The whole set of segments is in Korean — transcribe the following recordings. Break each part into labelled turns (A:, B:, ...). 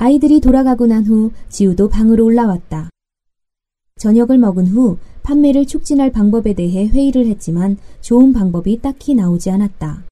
A: 아이들이 돌아가고 난 후 지우도 방으로 올라왔다. 저녁을 먹은 후 판매를 촉진할 방법에 대해 회의를 했지만 좋은 방법이 딱히 나오지 않았다.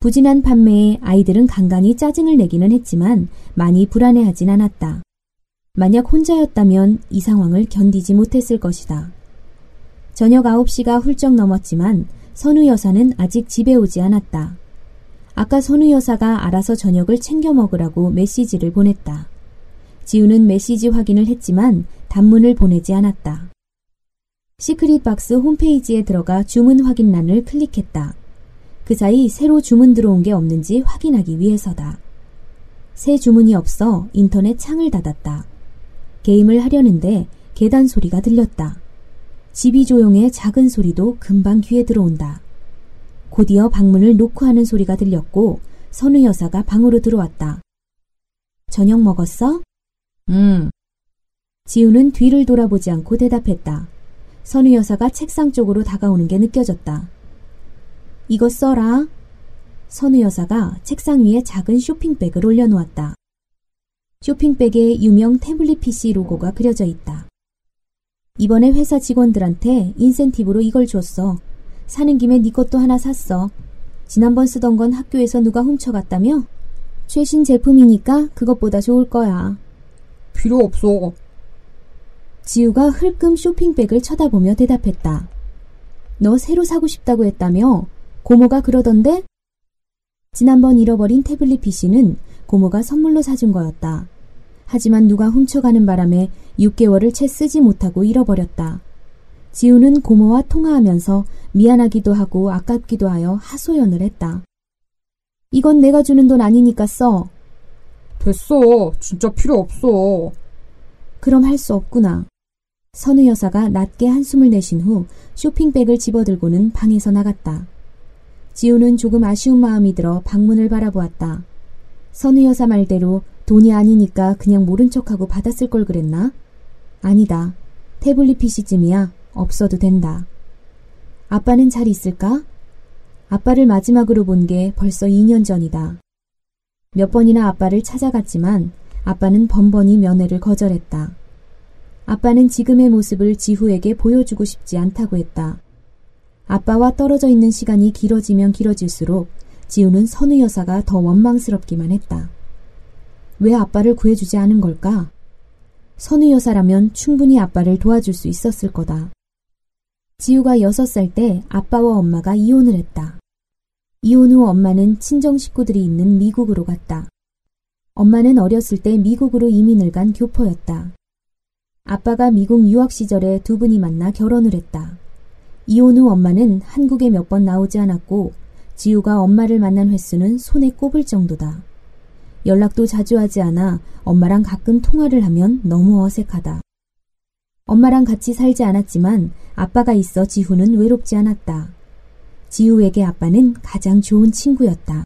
A: 부진한 판매에 아이들은 간간히 짜증을 내기는 했지만 많이 불안해하진 않았다. 만약 혼자였다면 이 상황을 견디지 못했을 것이다. 저녁 9시가 훌쩍 넘었지만 선우 여사는 아직 집에 오지 않았다. 아까 선우 여사가 알아서 저녁을 챙겨 먹으라고 메시지를 보냈다. 지우는 메시지 확인을 했지만 단문을 보내지 않았다. 시크릿 박스 홈페이지에 들어가 주문 확인란을 클릭했다. 그 사이 새로 주문 들어온 게 없는지 확인하기 위해서다. 새 주문이 없어 인터넷 창을 닫았다. 게임을 하려는데 계단 소리가 들렸다. 집이 조용해 작은 소리도 금방 귀에 들어온다. 곧이어 방문을 놓고 하는 소리가 들렸고 선우 여사가 방으로 들어왔다. 저녁 먹었어?
B: 음.
A: 지우는 뒤를 돌아보지 않고 대답했다. 선우 여사가 책상 쪽으로 다가오는 게 느껴졌다. 이거 써라. 선우 여사가 책상 위에 작은 쇼핑백을 올려놓았다. 쇼핑백에 유명 태블릿 PC 로고가 그려져 있다. 이번에 회사 직원들한테 인센티브로 이걸 줬어. 사는 김에 네 것도 하나 샀어. 지난번 쓰던 건 학교에서 누가 훔쳐갔다며? 최신 제품이니까 그것보다 좋을 거야.
B: 필요 없어.
A: 지우가 흘끔 쇼핑백을 쳐다보며 대답했다. 너 새로 사고 싶다고 했다며? 고모가 그러던데? 지난번 잃어버린 태블릿 PC는 고모가 선물로 사준 거였다. 하지만 누가 훔쳐가는 바람에 6개월을 채 쓰지 못하고 잃어버렸다. 지우는 고모와 통화하면서 미안하기도 하고 아깝기도 하여 하소연을 했다. 이건 내가 주는 돈 아니니까 써.
B: 됐어. 진짜 필요 없어.
A: 그럼 할 수 없구나. 선우 여사가 낮게 한숨을 내쉰 후 쇼핑백을 집어들고는 방에서 나갔다. 지우는 조금 아쉬운 마음이 들어 방문을 바라보았다. 선우 여사 말대로 돈이 아니니까 그냥 모른 척하고 받았을 걸 그랬나? 아니다. 태블릿 PC쯤이야. 없어도 된다. 아빠는 잘 있을까? 아빠를 마지막으로 본 게 벌써 2년 전이다. 몇 번이나 아빠를 찾아갔지만 아빠는 번번이 면회를 거절했다. 아빠는 지금의 모습을 지후에게 보여주고 싶지 않다고 했다. 아빠와 떨어져 있는 시간이 길어지면 길어질수록 지우는 선우 여사가 더 원망스럽기만 했다. 왜 아빠를 구해주지 않은 걸까? 선우 여사라면 충분히 아빠를 도와줄 수 있었을 거다. 지우가 6살 때 아빠와 엄마가 이혼을 했다. 이혼 후 엄마는 친정 식구들이 있는 미국으로 갔다. 엄마는 어렸을 때 미국으로 이민을 간 교포였다. 아빠가 미국 유학 시절에 두 분이 만나 결혼을 했다. 이혼 후 엄마는 한국에 몇 번 나오지 않았고 지우가 엄마를 만난 횟수는 손에 꼽을 정도다. 연락도 자주 하지 않아 엄마랑 가끔 통화를 하면 너무 어색하다. 엄마랑 같이 살지 않았지만 아빠가 있어 지후는 외롭지 않았다. 지후에게 아빠는 가장 좋은 친구였다.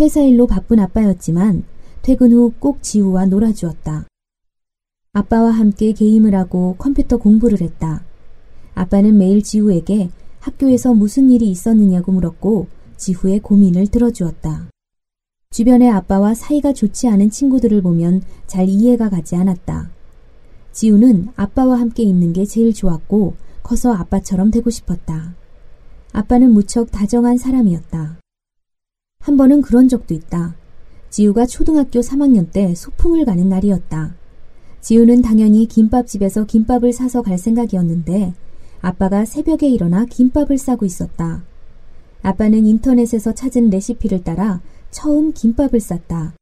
A: 회사 일로 바쁜 아빠였지만 퇴근 후 꼭 지후와 놀아주었다. 아빠와 함께 게임을 하고 컴퓨터 공부를 했다. 아빠는 매일 지후에게 학교에서 무슨 일이 있었느냐고 물었고 지후의 고민을 들어주었다. 주변의 아빠와 사이가 좋지 않은 친구들을 보면 잘 이해가 가지 않았다. 지우는 아빠와 함께 있는 게 제일 좋았고 커서 아빠처럼 되고 싶었다. 아빠는 무척 다정한 사람이었다. 한 번은 그런 적도 있다. 지우가 초등학교 3학년 때 소풍을 가는 날이었다. 지우는 당연히 김밥집에서 김밥을 사서 갈 생각이었는데 아빠가 새벽에 일어나 김밥을 싸고 있었다. 아빠는 인터넷에서 찾은 레시피를 따라 처음 김밥을 쌌다.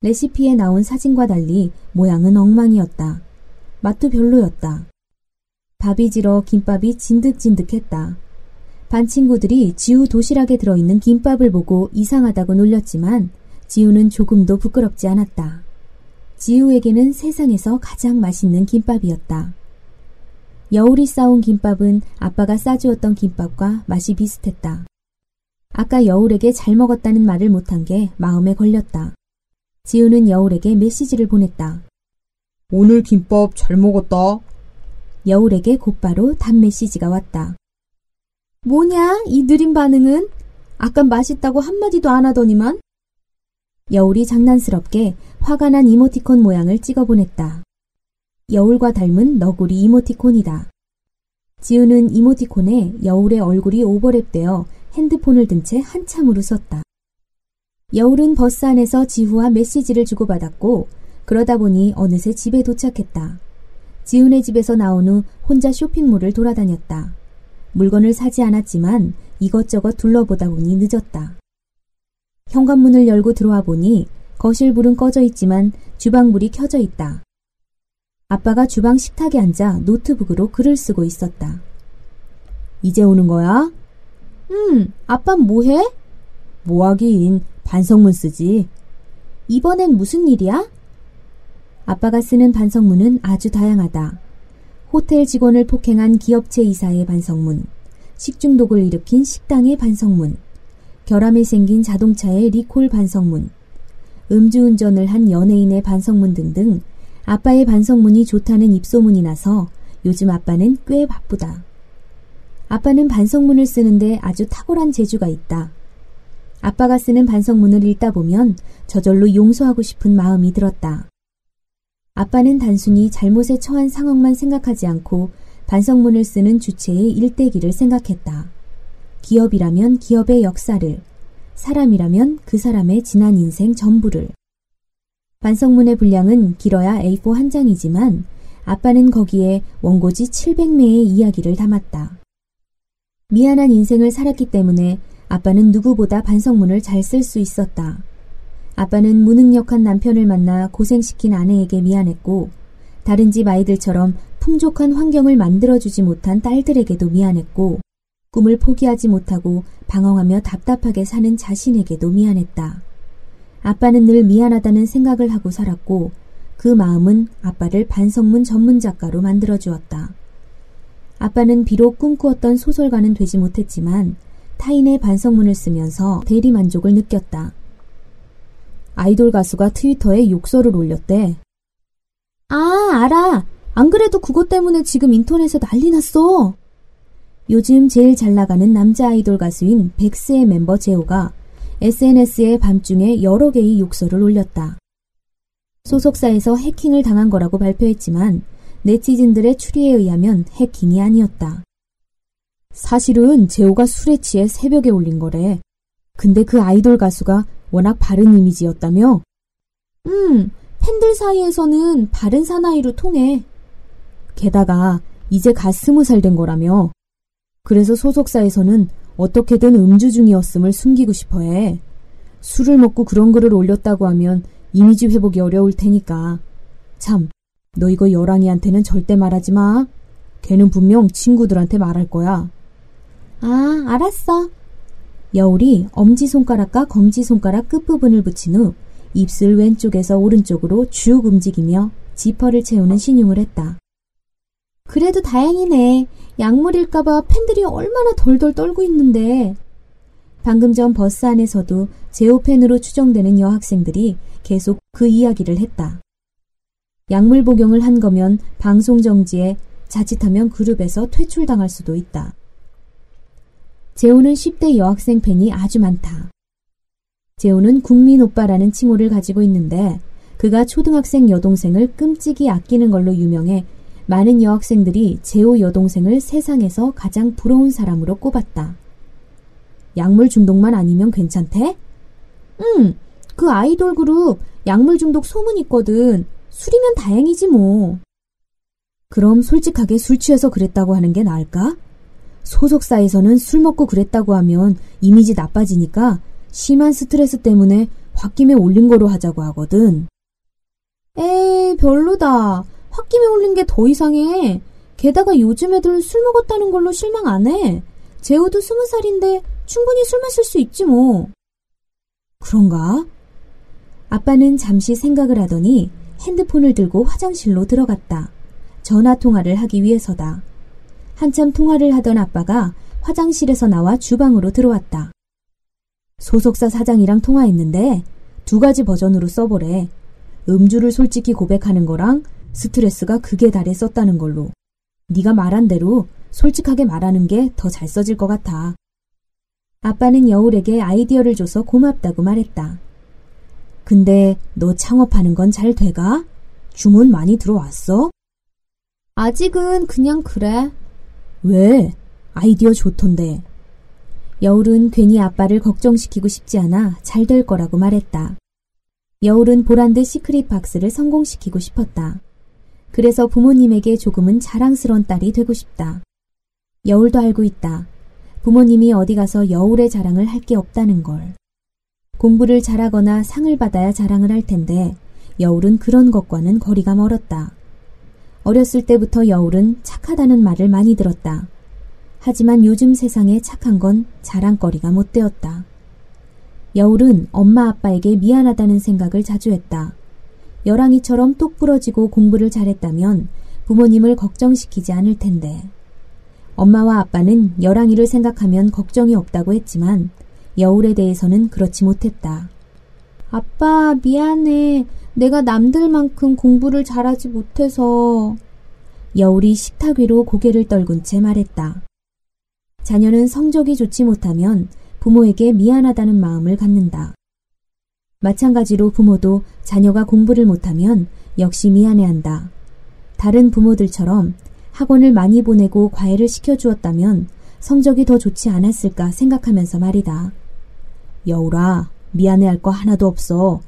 A: 레시피에 나온 사진과 달리 모양은 엉망이었다. 맛도 별로였다. 밥이 질어 김밥이 진득진득했다. 반 친구들이 지우 도시락에 들어있는 김밥을 보고 이상하다고 놀렸지만 지우는 조금도 부끄럽지 않았다. 지우에게는 세상에서 가장 맛있는 김밥이었다. 여울이 싸온 김밥은 아빠가 싸주었던 김밥과 맛이 비슷했다. 아까 여울에게 잘 먹었다는 말을 못한 게 마음에 걸렸다. 지우는 여울에게 메시지를 보냈다.
B: 오늘 김밥 잘 먹었다.
A: 여울에게 곧바로 답 메시지가 왔다. 뭐냐, 이 느린 반응은? 아까 맛있다고 한마디도 안 하더니만? 여울이 장난스럽게 화가 난 이모티콘 모양을 찍어 보냈다. 여울과 닮은 너구리 이모티콘이다. 지우는 이모티콘에 여울의 얼굴이 오버랩되어 핸드폰을 든 채 한참 으로 썼다. 여울은 버스 안에서 지후와 메시지를 주고받았고 그러다 보니 어느새 집에 도착했다. 지훈의 집에서 나온 후 혼자 쇼핑몰을 돌아다녔다. 물건을 사지 않았지만 이것저것 둘러보다 보니 늦었다. 현관문을 열고 들어와 보니 거실 불은 꺼져 있지만 주방불이 켜져 있다. 아빠가 주방 식탁에 앉아 노트북으로 글을 쓰고 있었다. 이제 오는 거야?
C: 응, 아빠 뭐해?
A: 뭐하긴 반성문 쓰지.
C: 이번엔 무슨 일이야?
A: 아빠가 쓰는 반성문은 아주 다양하다. 호텔 직원을 폭행한 기업체 이사의 반성문, 식중독을 일으킨 식당의 반성문, 결함이 생긴 자동차의 리콜 반성문, 음주운전을 한 연예인의 반성문 등등 아빠의 반성문이 좋다는 입소문이 나서 요즘 아빠는 꽤 바쁘다. 아빠는 반성문을 쓰는데 아주 탁월한 재주가 있다. 아빠가 쓰는 반성문을 읽다 보면 저절로 용서하고 싶은 마음이 들었다. 아빠는 단순히 잘못에 처한 상황만 생각하지 않고 반성문을 쓰는 주체의 일대기를 생각했다. 기업이라면 기업의 역사를, 사람이라면 그 사람의 지난 인생 전부를. 반성문의 분량은 길어야 A4 한 장이지만 아빠는 거기에 원고지 700매의 이야기를 담았다. 미안한 인생을 살았기 때문에 아빠는 누구보다 반성문을 잘 쓸 수 있었다. 아빠는 무능력한 남편을 만나 고생시킨 아내에게 미안했고 다른 집 아이들처럼 풍족한 환경을 만들어주지 못한 딸들에게도 미안했고 꿈을 포기하지 못하고 방황하며 답답하게 사는 자신에게도 미안했다. 아빠는 늘 미안하다는 생각을 하고 살았고 그 마음은 아빠를 반성문 전문 작가로 만들어 주었다. 아빠는 비록 꿈꾸었던 소설가는 되지 못했지만 타인의 반성문을 쓰면서 대리 만족을 느꼈다. 아이돌 가수가 트위터에 욕설을 올렸대.
C: 아, 알아. 안 그래도 그것 때문에 지금 인터넷에 난리 났어.
A: 요즘 제일 잘 나가는 남자 아이돌 가수인 백스의 멤버 제오가 SNS에 밤중에 여러 개의 욕설을 올렸다. 소속사에서 해킹을 당한 거라고 발표했지만 네티즌들의 추리에 의하면 해킹이 아니었다. 사실은 제오가 술에 취해 새벽에 올린 거래. 근데 그 아이돌 가수가 워낙 바른 이미지였다며?
C: 음, 팬들 사이에서는 바른 사나이로 통해.
A: 게다가 이제 갓 스무 살 된 거라며. 그래서 소속사에서는 어떻게든 음주 중이었음을 숨기고 싶어 해. 술을 먹고 그런 글을 올렸다고 하면 이미지 회복이 어려울 테니까. 참, 너 이거 여랑이한테는 절대 말하지 마. 걔는 분명 친구들한테 말할 거야.
C: 아, 알았어.
A: 여울이 엄지손가락과 검지손가락 끝부분을 붙인 후 입술 왼쪽에서 오른쪽으로 쭉 움직이며 지퍼를 채우는 신용을 했다.
C: 그래도 다행이네. 약물일까봐 팬들이 얼마나 덜덜 떨고 있는데.
A: 방금 전 버스 안에서도 제오 팬으로 추정되는 여학생들이 계속 그 이야기를 했다. 약물 복용을 한 거면 방송 정지에 자칫하면 그룹에서 퇴출당할 수도 있다. 재호는 10대 여학생 팬이 아주 많다. 재호는 국민 오빠라는 칭호를 가지고 있는데 그가 초등학생 여동생을 끔찍이 아끼는 걸로 유명해 많은 여학생들이 재호 여동생을 세상에서 가장 부러운 사람으로 꼽았다. 약물 중독만 아니면 괜찮대?
C: 응, 그 아이돌 그룹 약물 중독 소문 있거든. 술이면 다행이지 뭐.
A: 그럼 솔직하게 술 취해서 그랬다고 하는 게 나을까? 소속사에서는 술 먹고 그랬다고 하면 이미지 나빠지니까 심한 스트레스 때문에 홧김에 올린 거로 하자고 하거든.
C: 에이, 별로다. 홧김에 올린 게 더 이상해. 게다가 요즘 애들 술 먹었다는 걸로 실망 안 해. 재호도 스무 살인데 충분히 술 마실 수 있지 뭐.
A: 그런가? 아빠는 잠시 생각을 하더니 핸드폰을 들고 화장실로 들어갔다. 전화 통화를 하기 위해서다. 한참 통화를 하던 아빠가 화장실에서 나와 주방으로 들어왔다. 소속사 사장이랑 통화했는데 두 가지 버전으로 써보래. 음주를 솔직히 고백하는 거랑 스트레스가 극에 달해 썼다는 걸로. 네가 말한 대로 솔직하게 말하는 게 더 잘 써질 것 같아. 아빠는 여울에게 아이디어를 줘서 고맙다고 말했다. 근데 너 창업하는 건 잘 돼가? 주문 많이 들어왔어?
C: 아직은 그냥 그래.
A: 왜? 아이디어 좋던데. 여울은 괜히 아빠를 걱정시키고 싶지 않아 잘 될 거라고 말했다. 여울은 보란듯 시크릿 박스를 성공시키고 싶었다. 그래서 부모님에게 조금은 자랑스러운 딸이 되고 싶다. 여울도 알고 있다. 부모님이 어디 가서 여울의 자랑을 할 게 없다는 걸. 공부를 잘하거나 상을 받아야 자랑을 할 텐데 여울은 그런 것과는 거리가 멀었다. 어렸을 때부터 여울은 착하다는 말을 많이 들었다. 하지만 요즘 세상에 착한 건 자랑거리가 못 되었다. 여울은 엄마 아빠에게 미안하다는 생각을 자주 했다. 여랑이처럼 똑 부러지고 공부를 잘했다면 부모님을 걱정시키지 않을 텐데. 엄마와 아빠는 여랑이를 생각하면 걱정이 없다고 했지만 여울에 대해서는 그렇지 못했다.
C: 아빠, 미안해. 내가 남들만큼 공부를 잘하지 못해서.
A: 여울이 식탁 위로 고개를 떨군 채 말했다. 자녀는 성적이 좋지 못하면 부모에게 미안하다는 마음을 갖는다. 마찬가지로 부모도 자녀가 공부를 못하면 역시 미안해한다. 다른 부모들처럼 학원을 많이 보내고 과외를 시켜주었다면 성적이 더 좋지 않았을까 생각하면서 말이다. 여울아, 미안해할 거 하나도 없어.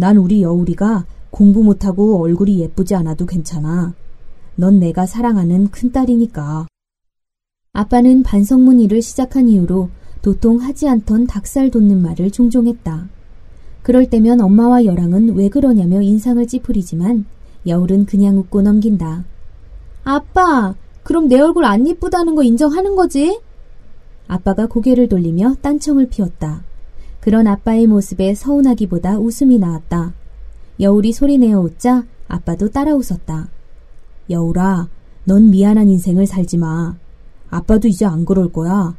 A: 난 우리 여울이가 공부 못하고 얼굴이 예쁘지 않아도 괜찮아. 넌 내가 사랑하는 큰딸이니까. 아빠는 반성문 일을 시작한 이후로 도통 하지 않던 닭살 돋는 말을 종종 했다. 그럴 때면 엄마와 여랑은 왜 그러냐며 인상을 찌푸리지만 여울은 그냥 웃고 넘긴다.
C: 아빠, 그럼 내 얼굴 안 이쁘다는 거 인정하는 거지?
A: 아빠가 고개를 돌리며 딴청을 피웠다. 그런 아빠의 모습에 서운하기보다 웃음이 나왔다. 여울이 소리내어 웃자 아빠도 따라 웃었다. 여울아, 넌 미안한 인생을 살지 마. 아빠도 이제 안 그럴 거야.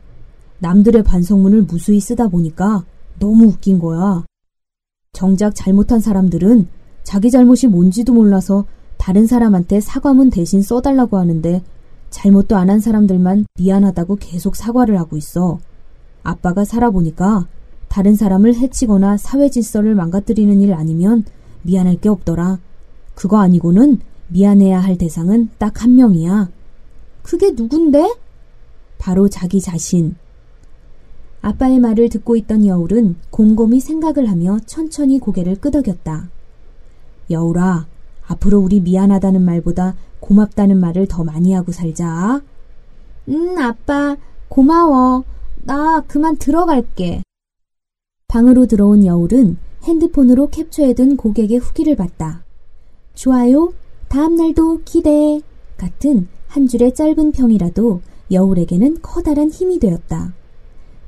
A: 남들의 반성문을 무수히 쓰다 보니까 너무 웃긴 거야. 정작 잘못한 사람들은 자기 잘못이 뭔지도 몰라서 다른 사람한테 사과문 대신 써달라고 하는데 잘못도 안 한 사람들만 미안하다고 계속 사과를 하고 있어. 아빠가 살아보니까 다른 사람을 해치거나 사회 질서를 망가뜨리는 일 아니면 미안할 게 없더라. 그거 아니고는 미안해야 할 대상은 딱 한 명이야.
C: 그게 누군데?
A: 바로 자기 자신. 아빠의 말을 듣고 있던 여울은 곰곰이 생각을 하며 천천히 고개를 끄덕였다. 여울아, 앞으로 우리 미안하다는 말보다 고맙다는 말을 더 많이 하고 살자.
C: 응, 아빠, 고마워. 나 그만 들어갈게.
A: 방으로 들어온 여울은 핸드폰으로 캡처해둔 고객의 후기를 봤다. 좋아요, 다음날도 기대 같은 한 줄의 짧은 평이라도 여울에게는 커다란 힘이 되었다.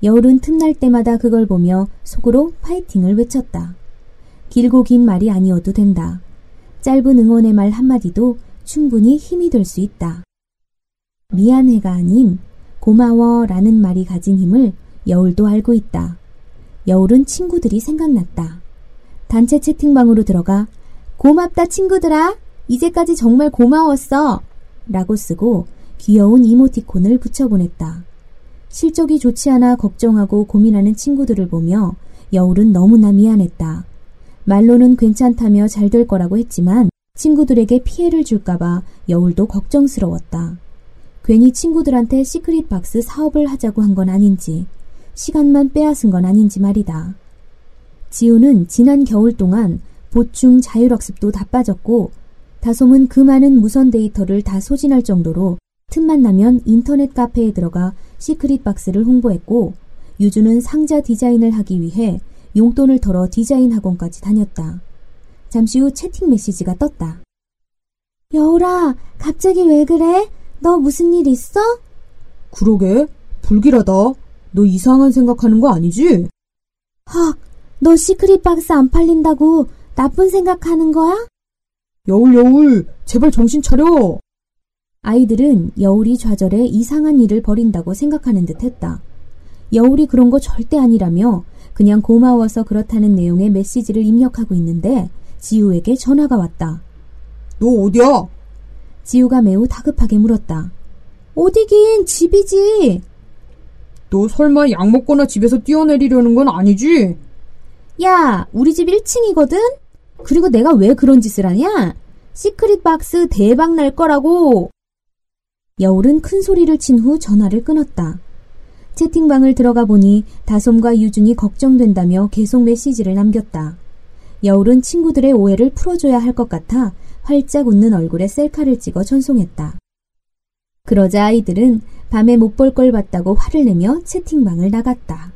A: 여울은 틈날 때마다 그걸 보며 속으로 파이팅을 외쳤다. 길고 긴 말이 아니어도 된다. 짧은 응원의 말 한마디도 충분히 힘이 될 수 있다. 미안해가 아닌 고마워 라는 말이 가진 힘을 여울도 알고 있다. 여울은 친구들이 생각났다. 단체 채팅방으로 들어가 고맙다 친구들아. 이제까지 정말 고마웠어. 라고 쓰고 귀여운 이모티콘을 붙여보냈다. 실적이 좋지 않아 걱정하고 고민하는 친구들을 보며 여울은 너무나 미안했다. 말로는 괜찮다며 잘 될 거라고 했지만 친구들에게 피해를 줄까봐 여울도 걱정스러웠다. 괜히 친구들한테 Secret Box 사업을 하자고 한 건 아닌지 시간만 빼앗은 건 아닌지 말이다. 지우는 지난 겨울 동안 보충 자율학습도 다 빠졌고 다솜은 그 많은 무선 데이터를 다 소진할 정도로 틈만 나면 인터넷 카페에 들어가 Secret Box를 홍보했고 유주는 상자 디자인을 하기 위해 용돈을 털어 디자인 학원까지 다녔다. 잠시 후 채팅 메시지가 떴다.
C: 여울아, 갑자기 왜 그래? 너 무슨 일 있어?
B: 그러게, 불길하다. 너 이상한 생각하는 거 아니지?
C: 헉, 너 Secret Box 안 팔린다고 나쁜 생각하는 거야?
B: 여울, 여울, 제발 정신 차려.
A: 아이들은 여울이 좌절해 이상한 일을 벌인다고 생각하는 듯 했다. 여울이 그런 거 절대 아니라며 그냥 고마워서 그렇다는 내용의 메시지를 입력하고 있는데 지우에게 전화가 왔다.
B: 너 어디야?
A: 지우가 매우 다급하게 물었다.
C: 어디긴 집이지.
B: 너 설마 약 먹거나 집에서 뛰어내리려는 건 아니지?
C: 야, 우리 집 1층이거든? 그리고 내가 왜 그런 짓을 하냐? 시크릿 박스 대박 날 거라고!
A: 여울은 큰 소리를 친 후 전화를 끊었다. 채팅방을 들어가 보니 다솜과 유준이 걱정된다며 계속 메시지를 남겼다. 여울은 친구들의 오해를 풀어줘야 할 것 같아 활짝 웃는 얼굴에 셀카를 찍어 전송했다. 그러자 아이들은 밤에 못 볼 걸 봤다고 화를 내며 채팅방을 나갔다.